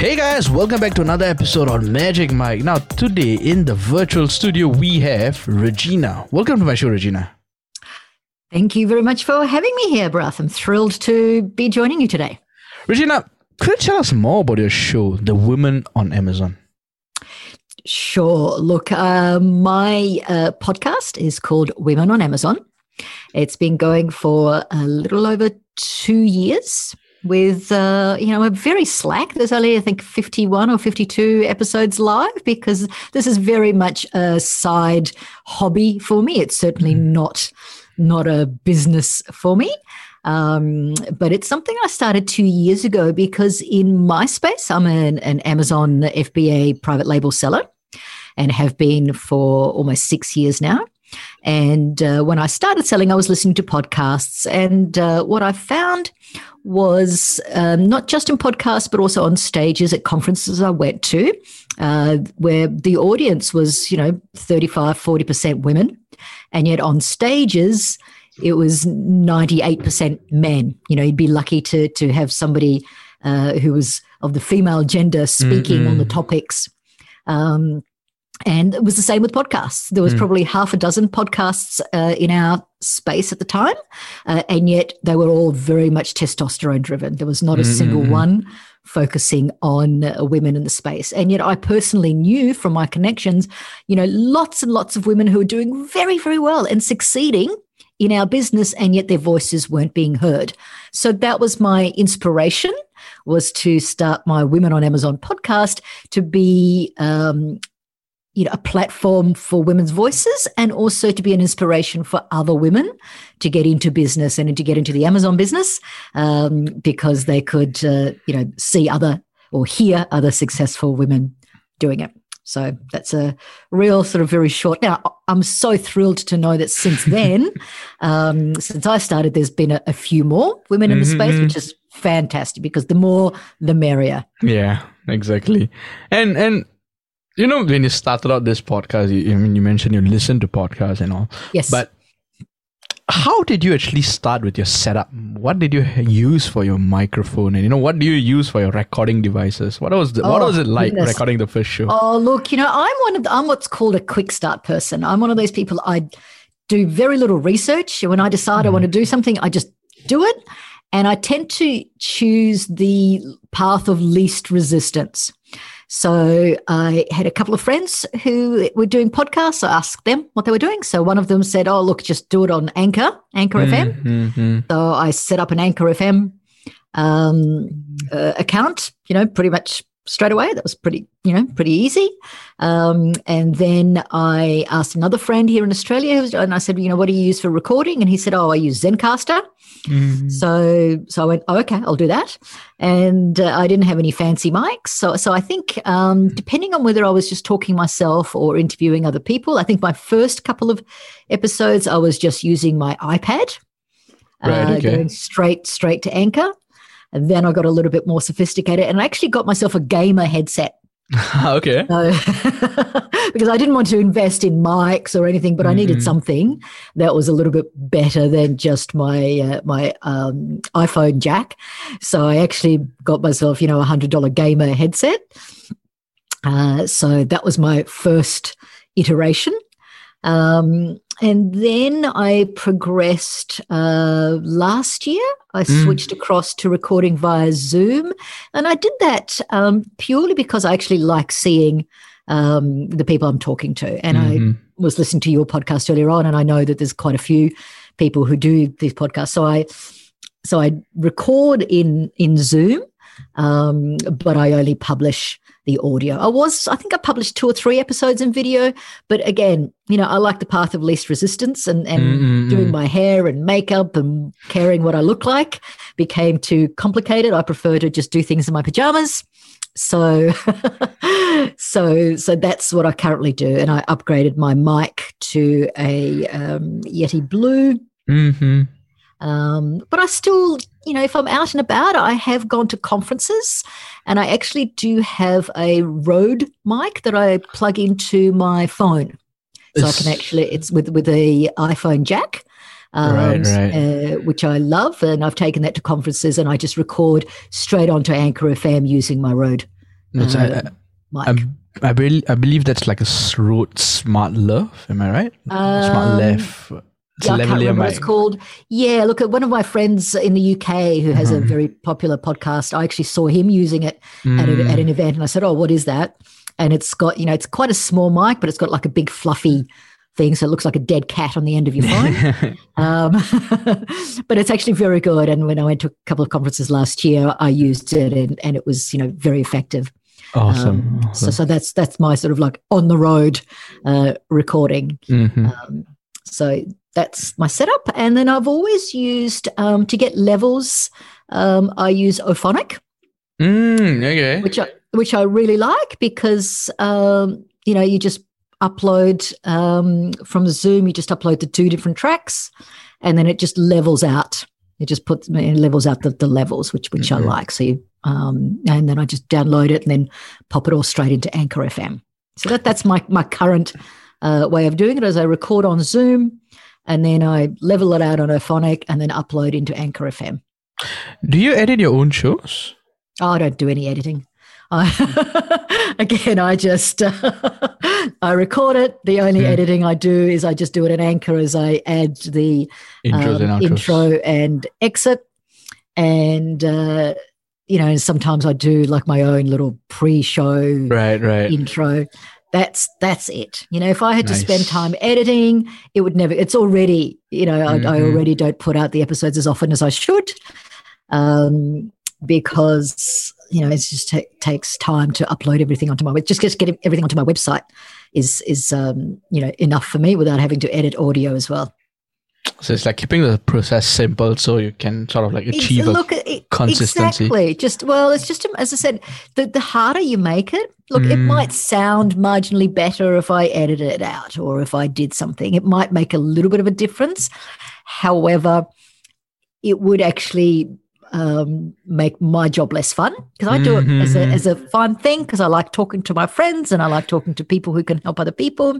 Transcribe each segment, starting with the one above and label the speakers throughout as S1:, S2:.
S1: Hey guys, welcome back to another episode on Magic Mic. Now, today in the virtual studio, we have Regina. Welcome to my show, Regina.
S2: Thank you very much for having me here, Bharath. I'm thrilled to be joining you today.
S1: Regina, could you tell us more about your show, The Women on Amazon?
S2: Sure. Look, uh, my uh, podcast is called Women on Amazon. It's been going for a little over two years with uh, you know a very slack there's only i think 51 or 52 episodes live because this is very much a side hobby for me it's certainly mm. not not a business for me um, but it's something I started two years ago because in my space, I'm an, an Amazon FBA private label seller and have been for almost six years now. And uh, when I started selling, I was listening to podcasts. And uh, what I found was um, not just in podcasts, but also on stages at conferences I went to, uh, where the audience was, you know, 35, 40% women. And yet on stages, it was 98% men. You know, you'd be lucky to, to have somebody uh, who was of the female gender speaking mm-hmm. on the topics. Um, and it was the same with podcasts. There was mm. probably half a dozen podcasts uh, in our space at the time, uh, and yet they were all very much testosterone driven. There was not a mm-hmm. single one focusing on uh, women in the space. And yet I personally knew from my connections, you know, lots and lots of women who were doing very, very well and succeeding in our business, and yet their voices weren't being heard. So that was my inspiration was to start my Women on Amazon podcast to be um, you know, a platform for women's voices and also to be an inspiration for other women to get into business and to get into the Amazon business um, because they could, uh, you know, see other or hear other successful women doing it. So that's a real sort of very short. Now, I'm so thrilled to know that since then, um, since I started, there's been a, a few more women in the space, which mm-hmm. is fantastic because the more, the merrier.
S1: Yeah, exactly. And and you know, when you started out this podcast, you, I mean, you mentioned you listen to podcasts and all.
S2: Yes.
S1: But how did you actually start with your setup? What did you use for your microphone, and you know, what do you use for your recording devices? What was the, oh, what was it like goodness. recording the first show?
S2: Oh, look, you know, I'm one of the, I'm what's called a quick start person. I'm one of those people. I do very little research. When I decide mm. I want to do something, I just do it, and I tend to choose the path of least resistance. So I had a couple of friends who were doing podcasts. I asked them what they were doing. So one of them said, "Oh, look, just do it on Anchor, Anchor mm-hmm. FM." So I set up an Anchor FM um, uh, account. You know, pretty much straight away. That was pretty, you know, pretty easy. Um, and then I asked another friend here in Australia, and I said, you know, what do you use for recording? And he said, oh, I use Zencastr. Mm-hmm. So, so I went, oh, okay, I'll do that. And uh, I didn't have any fancy mics, so so I think um, depending on whether I was just talking myself or interviewing other people, I think my first couple of episodes I was just using my iPad, right, uh, going straight straight to Anchor. And then I got a little bit more sophisticated and I actually got myself a gamer headset.
S1: okay. So,
S2: because I didn't want to invest in mics or anything, but mm-hmm. I needed mm-hmm. something that was a little bit better than just my uh, my um, iPhone jack. So I actually got myself, you know, a hundred dollar gamer headset. Uh, so that was my first iteration. Um, and then I progressed uh, last year. I mm. switched across to recording via Zoom. And I did that um, purely because I actually like seeing um, the people I'm talking to. And mm-hmm. I was listening to your podcast earlier on, and I know that there's quite a few people who do these podcasts. So I so I record in in Zoom, um, but I only publish the audio. I was, I think I published two or three episodes in video, but again, you know, I like the path of least resistance and, and mm-hmm. doing my hair and makeup and caring what I look like became too complicated. I prefer to just do things in my pajamas. So, so, so that's what I currently do. And I upgraded my mic to a um, Yeti Blue.
S1: Mm-hmm.
S2: Um, but I still, you know, if I'm out and about, I have gone to conferences and I actually do have a Rode mic that I plug into my phone. So I can actually, it's with, with a iPhone jack. Um, right, right. Uh, which I love, and I've taken that to conferences, and I just record straight onto Anchor FM using my Rode
S1: I,
S2: um, mic.
S1: I'm- I, I believe that's like a Rode SmartLav. Am I right? Smart
S2: Um,
S1: Left.
S2: Yeah, I can't remember what it's called. Yeah, look at one of my friends in the UK who has a
S1: Mhm.
S2: very popular podcast. I actually saw him using it at, a,
S1: Mm.
S2: at an event, and I said, "Oh, what is that?" And it's got, you know, it's quite a small mic, but it's got like a big fluffy thing, so it looks like a dead cat on the end of your phone. um, but it's actually very good. And when I went to a couple of conferences last year, I used it, and, and it was, you know, very effective.
S1: awesome.
S2: Um,
S1: awesome.
S2: So, so that's that's my sort of like on the road uh, recording.
S1: Mhm.
S2: Um, so that's my setup. And then I've always used um, to get levels. Um, I use Auphonic,
S1: Mm, okay.
S2: which I which I really like because um, you know you just upload um, from Zoom. You just upload the two different tracks, and then it just levels out. It just puts it levels out the, the levels, which which
S1: Mhm.
S2: I like. So you, um, and then I just download it and then pop it all straight into Anchor FM. So that that's my my current uh, way of doing it is I record on Zoom, and then I level it out on Auphonic, and then upload into Anchor FM.
S1: Do you edit your own shows?
S2: Oh, I don't do any editing. I, again, I just I record it. The only
S1: Hmm.
S2: editing I do is I just do it in Anchor as I add the um,
S1: and
S2: intro and exit, and uh, you know, sometimes I do like my own little pre-show
S1: Right, right.
S2: intro. That's that's it. You know, if I had to spend time editing, it would never. It's already, you know, I, I
S1: Mhm.
S2: already don't put out the episodes as often as I should, um, because you know it just ta- takes time to upload everything onto my. web- Just just getting everything onto my website is is um, you know enough for me without having to edit audio as well.
S1: So it's like keeping the process simple so you can sort of like achieve a
S2: look at it,
S1: consistency.
S2: Exactly. Just well, it's just as I said, the the harder you make it, look, it
S1: Mm.
S2: might sound marginally better if I edit it out or if I did something. It might make a little bit of a difference. However, it would actually um, make my job less fun because I do it as a as a fun thing because I like talking to my friends and I like talking to people who can help other people.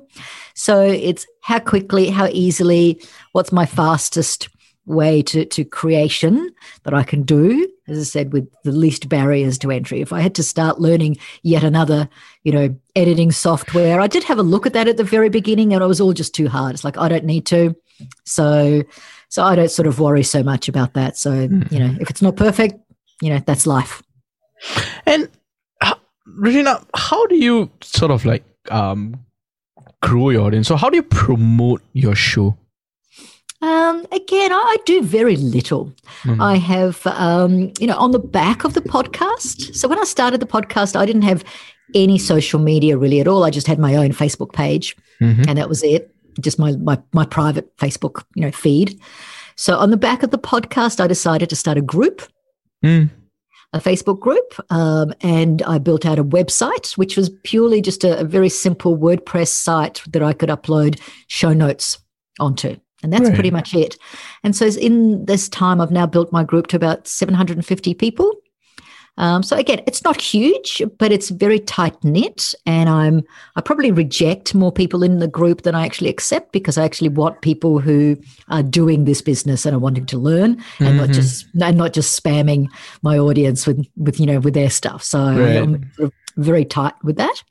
S2: So it's how quickly, how easily, what's my fastest way to, to creation that I can do, as I said, with the least barriers to entry. If I had to start learning yet another, you know, editing software, I did have a look at that at the very beginning and it was all just too hard. It's like, I don't need to. So, so I don't sort of worry so much about that. So, you know, if it's not perfect, you know, that's life.
S1: And h- Regina, how do you sort of like um grow your audience? So how do you promote your show?
S2: Um, again, I, I do very little.
S1: Mm.
S2: I have, um, you know, on the back of the podcast. So when I started the podcast, I didn't have any social media really at all. I just had my own Facebook page,
S1: Mhm.
S2: and that was it. Just my my my private Facebook, you know, feed. So on the back of the podcast, I decided to start a group,
S1: Mm.
S2: a Facebook group, um, and I built out a website, which was purely just a, a very simple WordPress site that I could upload show notes onto. And that's
S1: Right.
S2: pretty much it. And so in this time, I've now built my group to about 750 people. Um, so again, it's not huge, but it's very tight knit, and I'm I probably reject more people in the group than I actually accept because I actually want people who are doing this business and are wanting to learn, and not
S1: Mhm.
S2: just and not just spamming my audience with with you know with their stuff. So
S1: Right.
S2: I'm very tight with that.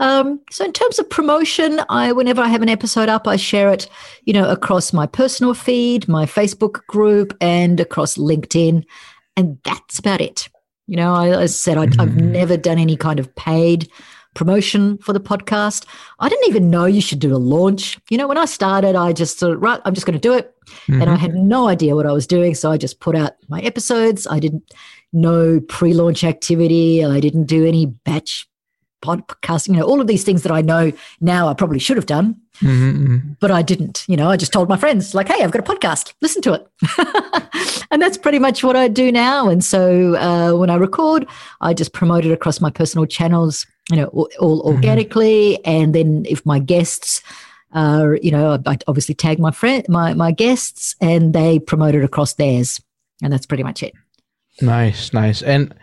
S2: Um, so in terms of promotion, I whenever I have an episode up, I share it, you know, across my personal feed, my Facebook group, and across LinkedIn, and that's about it. You know, I, I said I, I've
S1: Mhm.
S2: never done any kind of paid promotion for the podcast. I didn't even know you should do a launch. You know, when I started, I just thought, right, I'm just going to do it. And I had no idea what I was doing. So I just put out my episodes. I didn't know pre launch activity. I didn't do any batch podcasting, you know, all of these things that I know now I probably should have done,
S1: Mhm, mhm.
S2: but I didn't. You know, I just told my friends, like, hey, I've got a podcast, listen to it. and that's pretty much what I do now. And so uh, when I record, I just promote it across my personal channels, you know, all, all
S1: Mhm.
S2: organically. And then if my guests, uh, you know, I, I obviously tag my friend, my my guests, and they promote it across theirs, and that's pretty much it.
S1: Nice, nice. And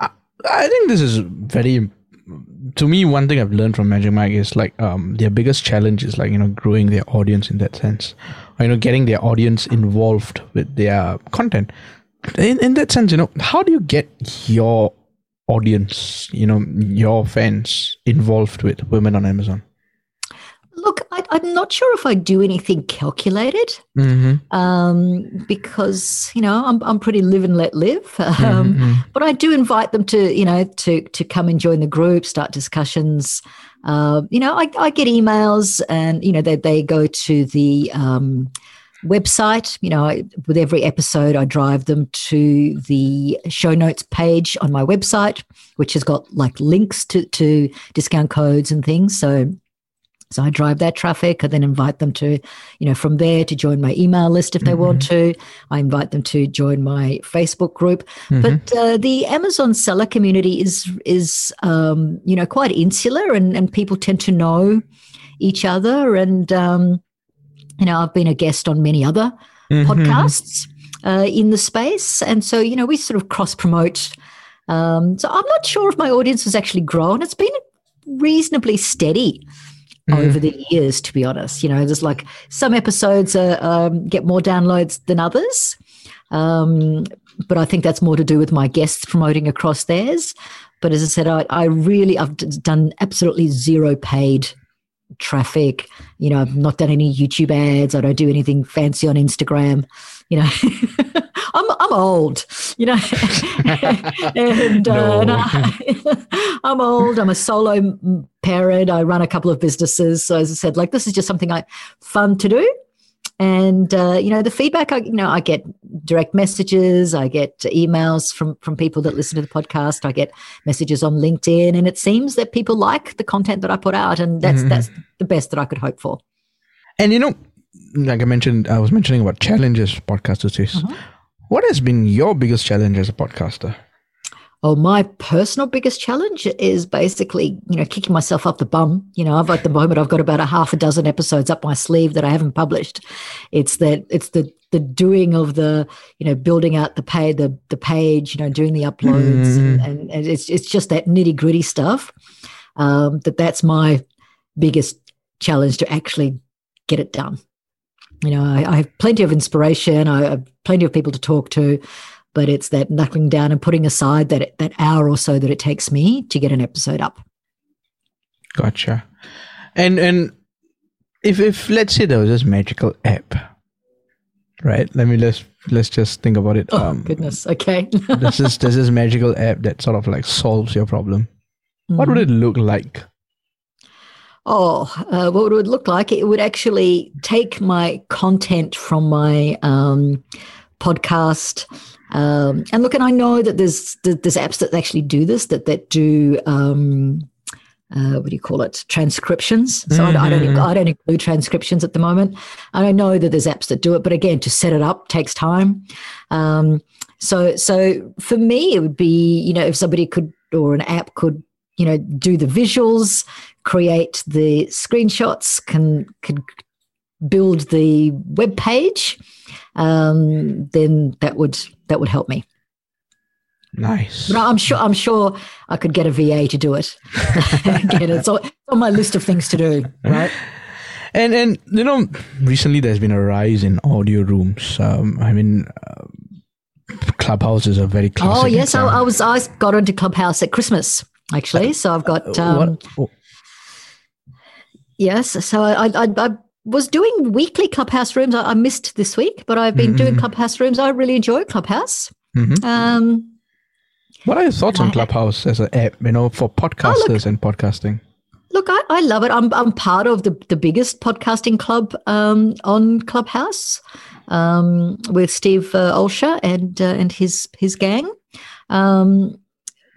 S1: I, I think this is very to me one thing I've learned from Magic Mic is like um their biggest challenge is like, you know, growing their audience in that sense. Or, you know, getting their audience involved with their content. In in that sense, you know, how do you get your audience, you know, your fans involved with Women on Amazon?
S2: Look, I, am not sure if I do anything calculated
S1: Mm-hmm.
S2: um, because you know I'm I'm pretty live and let live. Um,
S1: Mm-hmm.
S2: But I do invite them to you know to to come and join the group, start discussions. Uh, you know, I, I get emails, and you know they they go to the um, website. You know, I, with every episode, I drive them to the show notes page on my website, which has got like links to to discount codes and things. So so I drive that traffic. I then invite them to, you know, from there to join my email list if they want to. I invite them to join my Facebook group. But uh, the Amazon seller community is is um, you know quite insular, and and people tend to know each other. And um, you know, I've been a guest on many other
S1: Mm-hmm.
S2: podcasts uh, in the space, and so you know we sort of cross promote. Um, so I'm not sure if my audience has actually grown. It's been reasonably steady over the years, to be honest. You know, there's like some episodes uh, um, get more downloads than others. Um, but I think that's more to do with my guests promoting across theirs. But as I said, I, I really, I've done absolutely zero paid traffic. You know, I've not done any YouTube ads. I don't do anything fancy on Instagram. You know, I'm I'm old. You know, and, uh, and I, I'm old. I'm a solo parent. I run a couple of businesses. So as I said, like this is just something I fun to do. And uh, you know, the feedback I you know I get direct messages. I get emails from from people that listen to the podcast. I get messages on LinkedIn, and it seems that people like the content that I put out, and that's
S1: Mhm.
S2: that's the best that I could hope for.
S1: And you know, like I mentioned, I was mentioning about challenges podcasters face.
S2: Mhm.
S1: What has been your biggest challenge as a podcaster?
S2: Oh, my personal biggest challenge is basically, you know, kicking myself up the bum. You know, I've at the moment I've got about a half a dozen episodes up my sleeve that I haven't published. It's that it's the the doing of the, you know, building out the pay the the page, you know, doing the uploads, and, and, and it's it's just that nitty gritty stuff. Um, that that's my biggest challenge to actually get it done. You know, I, I have plenty of inspiration. I have plenty of people to talk to, but it's that knuckling down and putting aside that that hour or so that it takes me to get an episode up.
S1: Gotcha. And and if if let's say there was this magical app, right? Let me let's let's just think about it.
S2: Oh goodness. Okay.
S1: this is this is magical app that sort of like solves your problem. What
S2: Mm-hmm.
S1: would it look like?
S2: Oh, uh, what would it look like? It would actually take my content from my um, podcast. Um, and look, and I know that there's there's apps that actually do this that that do um, uh, what do you call it transcriptions. So I, I don't
S1: Mhm.
S2: I don't include transcriptions at the moment. And I know that there's apps that do it, but again, to set it up takes time. Um, so so for me, it would be you know if somebody could or an app could you know do the visuals create the screenshots can can build the web page um, then that would that would help me
S1: Nice.
S2: but i'm sure i'm sure i could get a va to do it Again, it's on, it's on my list of things to do right
S1: And and you know, recently there's been a rise in audio rooms. Um, I mean, uh, Clubhouse is a very classic.
S2: oh yes I. I was i got into clubhouse at christmas actually so i've got um,
S1: What- oh,
S2: Yes. So I, I, I was doing weekly clubhouse rooms. I, I missed this week, but I've been doing
S1: Mhm.
S2: clubhouse rooms. I really enjoy clubhouse.
S1: mhm.
S2: Um,
S1: What are your thoughts on Clubhouse as an app? You know, for podcasters and podcasting.
S2: look, I, I love it. I'm, I'm part of the, the biggest podcasting club um, on Clubhouse um, with Steve uh, Olsher and uh, and his his gang. Um,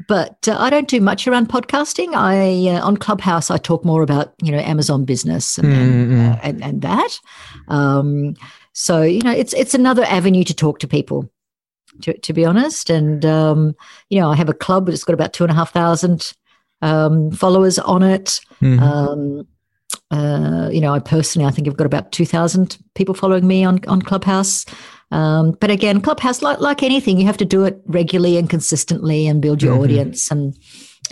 S2: but uh, I don't do much around podcasting. I uh, on Clubhouse I talk more about you know Amazon business and and,
S1: Mm,
S2: uh, and, and that. Um, so you know it's it's another avenue to talk to people. To, to be honest, and um, you know I have a club that's got about two and a half thousand um, followers on it.
S1: Mhm.
S2: Um, uh, you know, I personally, I think I've got about two thousand people following me on on Clubhouse. Um, but again, Clubhouse, like like anything, you have to do it regularly and consistently and build your
S1: Mhm.
S2: audience. And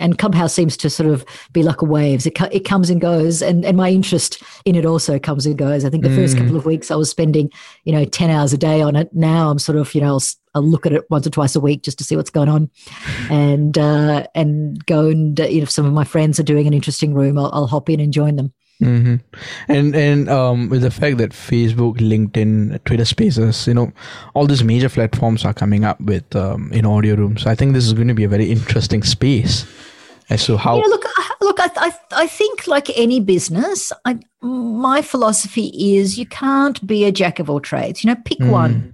S2: and Clubhouse seems to sort of be like a waves. It, it comes and goes, and, and my interest in it also comes and goes. I think the mm. first couple of weeks I was spending, you know, 10 hours a day on it. Now I'm sort of, you know, I'll, I'll look at it once or twice a week just to see what's going on and uh, and go and, uh, you know, if some of my friends are doing an interesting room, I'll, I'll hop in and join them.
S1: Mm-hmm. And and um, with the fact that Facebook, LinkedIn, Twitter Spaces, you know, all these major platforms are coming up with um, in audio rooms. I think this is going to be a very interesting space as to how.
S2: Yeah, look, look, I, I, I think like any business, I, my philosophy is you can't be a jack of all trades. You know, pick mm. one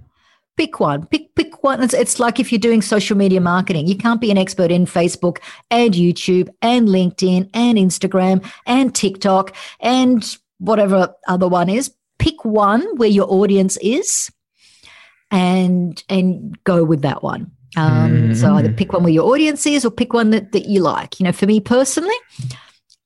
S2: pick one. Pick pick one. It's, it's like if you're doing social media marketing. You can't be an expert in facebook and youtube and linkedin and instagram and tiktok and whatever other one is. Pick one where your audience is and and go with that one. Um, mm. so either pick one where your audience is or pick one that, that you like. You know for me personally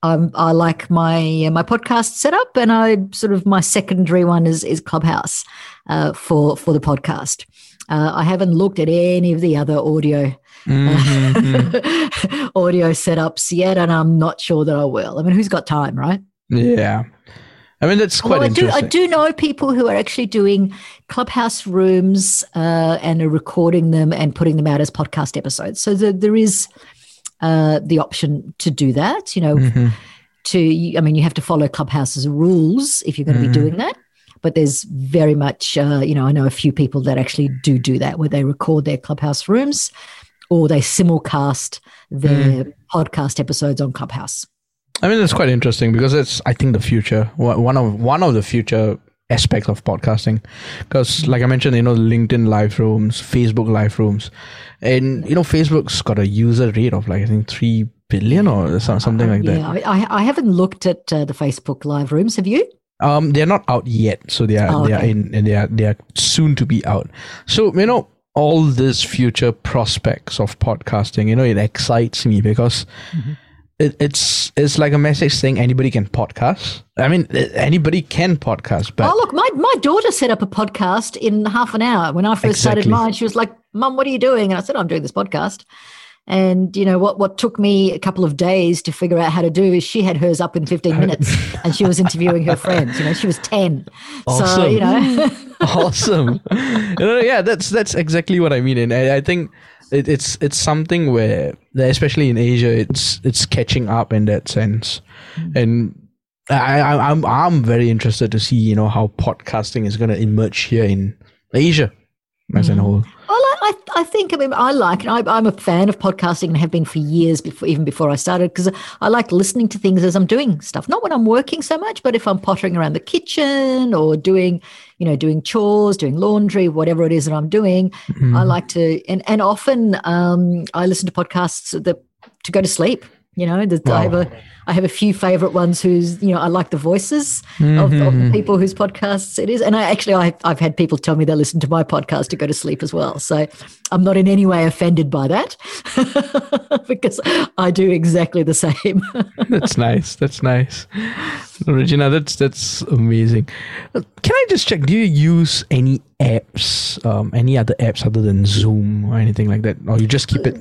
S2: um, I like my uh, my podcast setup, and I sort of my secondary one is is Clubhouse uh, for for the podcast. Uh, I haven't looked at any of the other audio mm-hmm. audio setups yet, and I'm not sure that I will. I mean, who's got time, right?
S1: Yeah. I mean, that's quite
S2: well, I
S1: interesting.
S2: Do, I do know people who are actually doing clubhouse rooms uh, and are recording them and putting them out as podcast episodes. So the, there is uh, the option to do that. You know, mm-hmm. to I mean, you have to follow Clubhouse's rules if you're going to mm-hmm. be doing that. But there's very much, uh, you know, I know a few people that actually do do that, where they record their Clubhouse rooms, or they simulcast their mm. podcast episodes on Clubhouse.
S1: I mean, it's quite interesting because it's, I think, the future. One of one of the future aspects of podcasting. Because like i mentioned you know linkedin live rooms facebook live rooms and you know facebook's got a user rate of like i think 3 billion or something like that.
S2: Yeah i, I haven't looked at uh, the facebook live rooms. Have you?
S1: Um they're not out yet so they are oh, okay. they are in and they are they are soon to be out. So you know all these future prospects of podcasting you know it excites me because mm-hmm it, it's it's like a message saying anybody can podcast. I mean, anybody can podcast. But
S2: oh, look, my my daughter set up a podcast in half an hour. When I first exactly. started mine, she was like, "Mum, what are you doing?" And I said, "I'm doing this podcast." And you know what? What took me a couple of days to figure out how to do is she had hers up in 15 minutes, and she was interviewing her friends. You know, she was 10. Awesome. So you know,
S1: awesome. You know, yeah, that's that's exactly what I mean, and I, I think it, it's it's something where especially in Asia it's it's catching up in that sense mm. and I, I I'm I'm very interested to see you know how podcasting is going to emerge here in Asia as mm. a whole
S2: I, I think, I mean, I like it. I, am a fan of podcasting and have been for years before, even before I started, because I like listening to things as I'm doing stuff. Not when I'm working so much, but if I'm pottering around the kitchen or doing, you know, doing chores, doing laundry, whatever it is that I'm doing, mm-hmm. I like to, and, and often um, I listen to podcasts that to go to sleep. You know, wow. I have a I have a few favorite ones who's, you know, I like the voices mm-hmm. of, of, the mm-hmm. people whose podcasts it is. And I actually, I, I've had people tell me they listen to my podcast to go to sleep as well. So I'm not in any way offended by that because I do exactly the same.
S1: that's nice. That's nice. Regina, that's, that's amazing. Can I just check? Do you use any apps, um, any other apps other than Zoom or anything like that? Or you just keep it?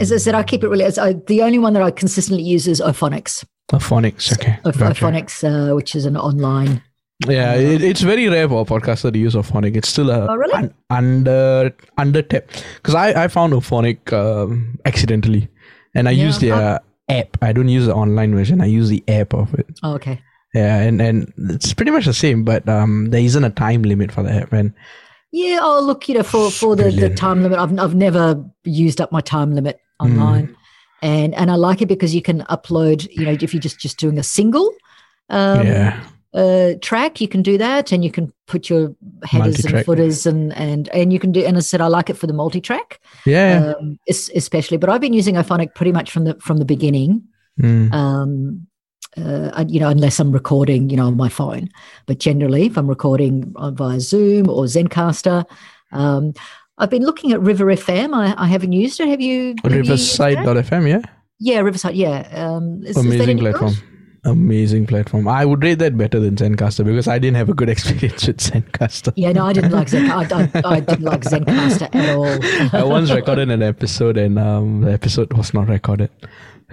S2: As I said, I keep it really. As I, the only one that I consistently use is Auphonics.
S1: Auphonics, okay.
S2: So, gotcha. Auphonics, uh, which is an online.
S1: Yeah, it, it's very rare for a podcaster to use Auphonic. It's still a
S2: oh, really? un,
S1: under under tap because I I found Auphonic um, accidentally, and I yeah, use the uh, app. I don't use the online version. I use the app of it.
S2: Oh, okay.
S1: Yeah, and and it's pretty much the same, but um, there isn't a time limit for the app, and
S2: yeah. Oh, look, you know, for for the, the time limit, I've I've never used up my time limit online, mm. and and I like it because you can upload. You know, if you're just just doing a single. Um, yeah. Uh, track you can do that and you can put your headers multi-track. and footers and and and you can do and I said I like it for the multi-track
S1: yeah
S2: um, especially but I've been using Auphonic pretty much from the from the beginning mm. um uh, you know, unless I'm recording, you know, on my phone. But generally, if I'm recording via Zoom or Zencastr, um, I've been looking at River FM. I, I haven't used it. Have you?
S1: Riverside.fm, yeah.
S2: Yeah, Riverside. Yeah, um,
S1: is, amazing is platform. Good? Amazing platform. I would rate that better than Zencastr because I didn't have a good experience with Zencastr.
S2: Yeah, no, I didn't like Zencastr. I, I, I, didn't like Zencastr at all.
S1: I once recorded an episode and um, the episode was not recorded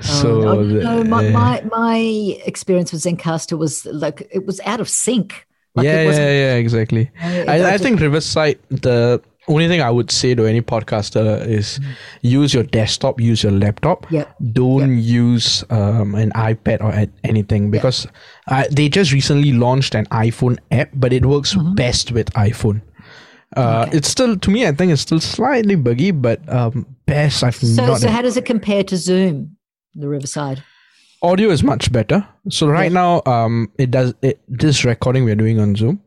S1: So
S2: Oh, no, my,
S1: uh,
S2: my my experience with Zencastr was like it was out of sync. Like
S1: yeah, yeah, yeah, exactly.
S2: it-
S1: I, I think Riverside, the only thing I would say to any podcaster is use your desktop, use your laptop.
S2: Mm. Yep.
S1: Don't use um, an iPad or anything because uh, they just recently launched an iPhone app, but it works best with iPhone. Uh,
S2: Mm-hmm. Okay.
S1: It's still, to me, I think it's still slightly buggy, but um, best I've
S2: So,
S1: not.
S2: so how does it compare to Zoom, the Riverside?
S1: audio is much better. So right now, um, it does it. This recording we're doing on Zoom.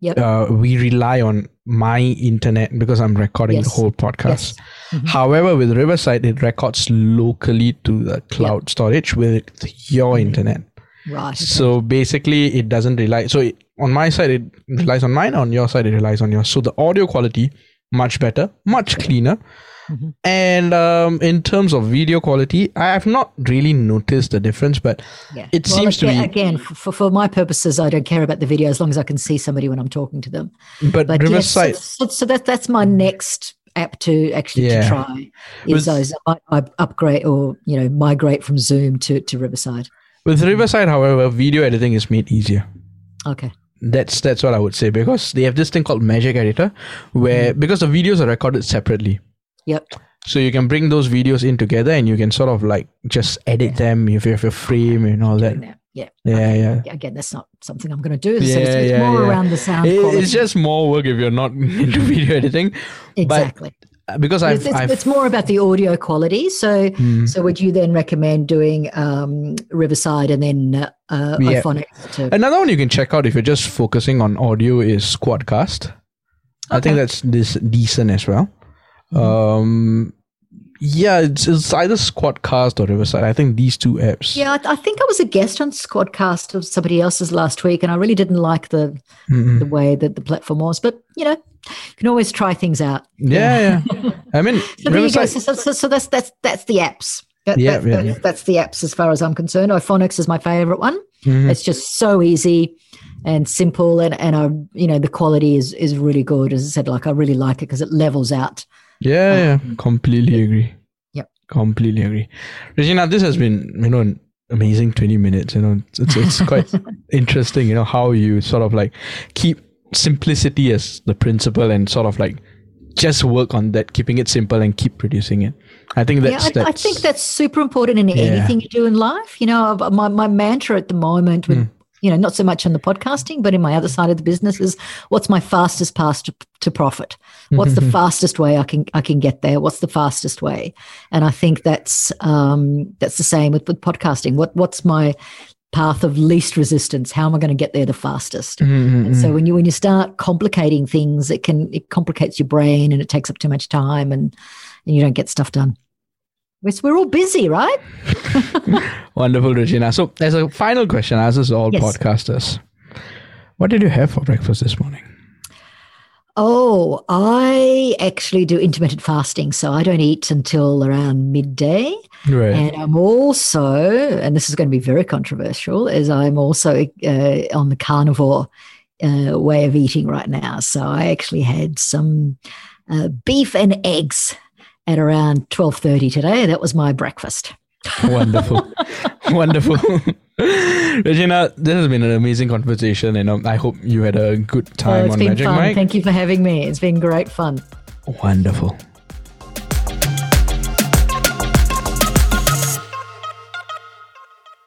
S2: Yep.
S1: Uh, we rely on my internet because I'm recording the whole podcast.
S2: Yes. Mhm.
S1: However, with Riverside, it records locally to the cloud storage with your internet.
S2: Right. okay.
S1: So basically, it doesn't rely. So it, on my side, it relies on mine. On your side, it relies on yours. So the audio quality much better, much cleaner.
S2: Mhm.
S1: And um, in terms of video quality, I have not really noticed the difference, but
S2: yeah.
S1: it
S2: Well,
S1: seems to
S2: again,
S1: be.
S2: again for, for my purposes, I don't care about the video as long as I can see somebody when I'm talking to them.
S1: But,
S2: But yes,
S1: Riverside,
S2: so, so that that's my next app to actually
S1: Yeah.
S2: to try
S1: With-
S2: is those I, I upgrade or you know migrate from Zoom to to Riverside.
S1: with Riverside, however, video editing is made easier.
S2: Okay.
S1: That's that's what I would say because they have this thing called Magic Editor, where because the videos are recorded separately,
S2: Yep.
S1: so you can bring those videos in together and you can sort of like just edit them if you have a frame and all that.
S2: That. Yeah.
S1: Yeah, yeah.
S2: Again, that's not something I'm going to do. So it's,
S1: Yeah,
S2: it's
S1: yeah,
S2: more
S1: yeah.
S2: around the sound
S1: It- it's just more work if you're not into video editing.
S2: exactly.
S1: Uh, Because I've,
S2: it's, it's,
S1: I've
S2: it's more about the audio quality. So,
S1: Mm.
S2: so would you then recommend doing um, Riverside and then uh, uh,
S1: Yeah.
S2: to
S1: another one you can check out if you're just focusing on audio is Squadcast. I think that's this decent as well.
S2: Mhm.
S1: Um, yeah, it's, it's either Squadcast or Riverside. I think these two apps.
S2: Yeah, I, I think I was a guest on Squadcast of somebody else's last week, and I really didn't like the
S1: Mm-mm.
S2: the way that the platform was. But you know, you can always try things out.
S1: Yeah, yeah. I mean,
S2: So there you go.
S1: Riverside.
S2: So, so, so that's that's that's the apps. That,
S1: Yeah,
S2: that-
S1: yeah,
S2: that's,
S1: yeah.
S2: that's the apps as far as I'm concerned. Auphonics is my favorite one.
S1: Mhm.
S2: It's just so easy and simple, and and I you know the quality is is really good. As I said, like I really like it because it levels out.
S1: Yeah, yeah. Completely agree.
S2: Yep.
S1: Completely agree. Regina, this has been, you know, an amazing 20 minutes. You know, it's, it's, quite interesting, you know, how you sort of like keep simplicity as the principle and sort of like just work on that, keeping it simple and keep producing it. I think that's,
S2: yeah, I, I think that's super important in
S1: Yeah.
S2: anything you do in life. You know, my my mantra at the moment with.
S1: Mm.
S2: You know, not so much on the podcasting, but in my other side of the business is what's my fastest path to, to profit? What's the fastest way I can I can get there? What's the fastest way? And I think that's um, that's the same with, with podcasting. What what's my path of least resistance? How am I going to get there the fastest?
S1: Mhm,
S2: And
S1: mhm.
S2: so when you when you start complicating things, it can it complicates your brain and it takes up too much time and and you don't get stuff done. We're, we're all busy, right?
S1: Wonderful, Regina. So, as a final question, as is all
S2: Yes.
S1: podcasters, what did you have for breakfast this morning?
S2: Oh, I actually do intermittent fasting, so I don't eat until around midday.
S1: Right.
S2: And I'm also, and this is going to be very controversial, is I'm also uh, on the carnivore uh, way of eating right now. So I actually had some uh, beef and eggs at around twelve thirty today. That was my breakfast.
S1: Wonderful. Wonderful. Regina, this has been an amazing conversation, and um, I hope you had a good
S2: Oh,
S1: time
S2: it's
S1: on
S2: been
S1: Magic
S2: fun.
S1: Mic.
S2: Thank you for having me. It's been great fun.
S1: Wonderful.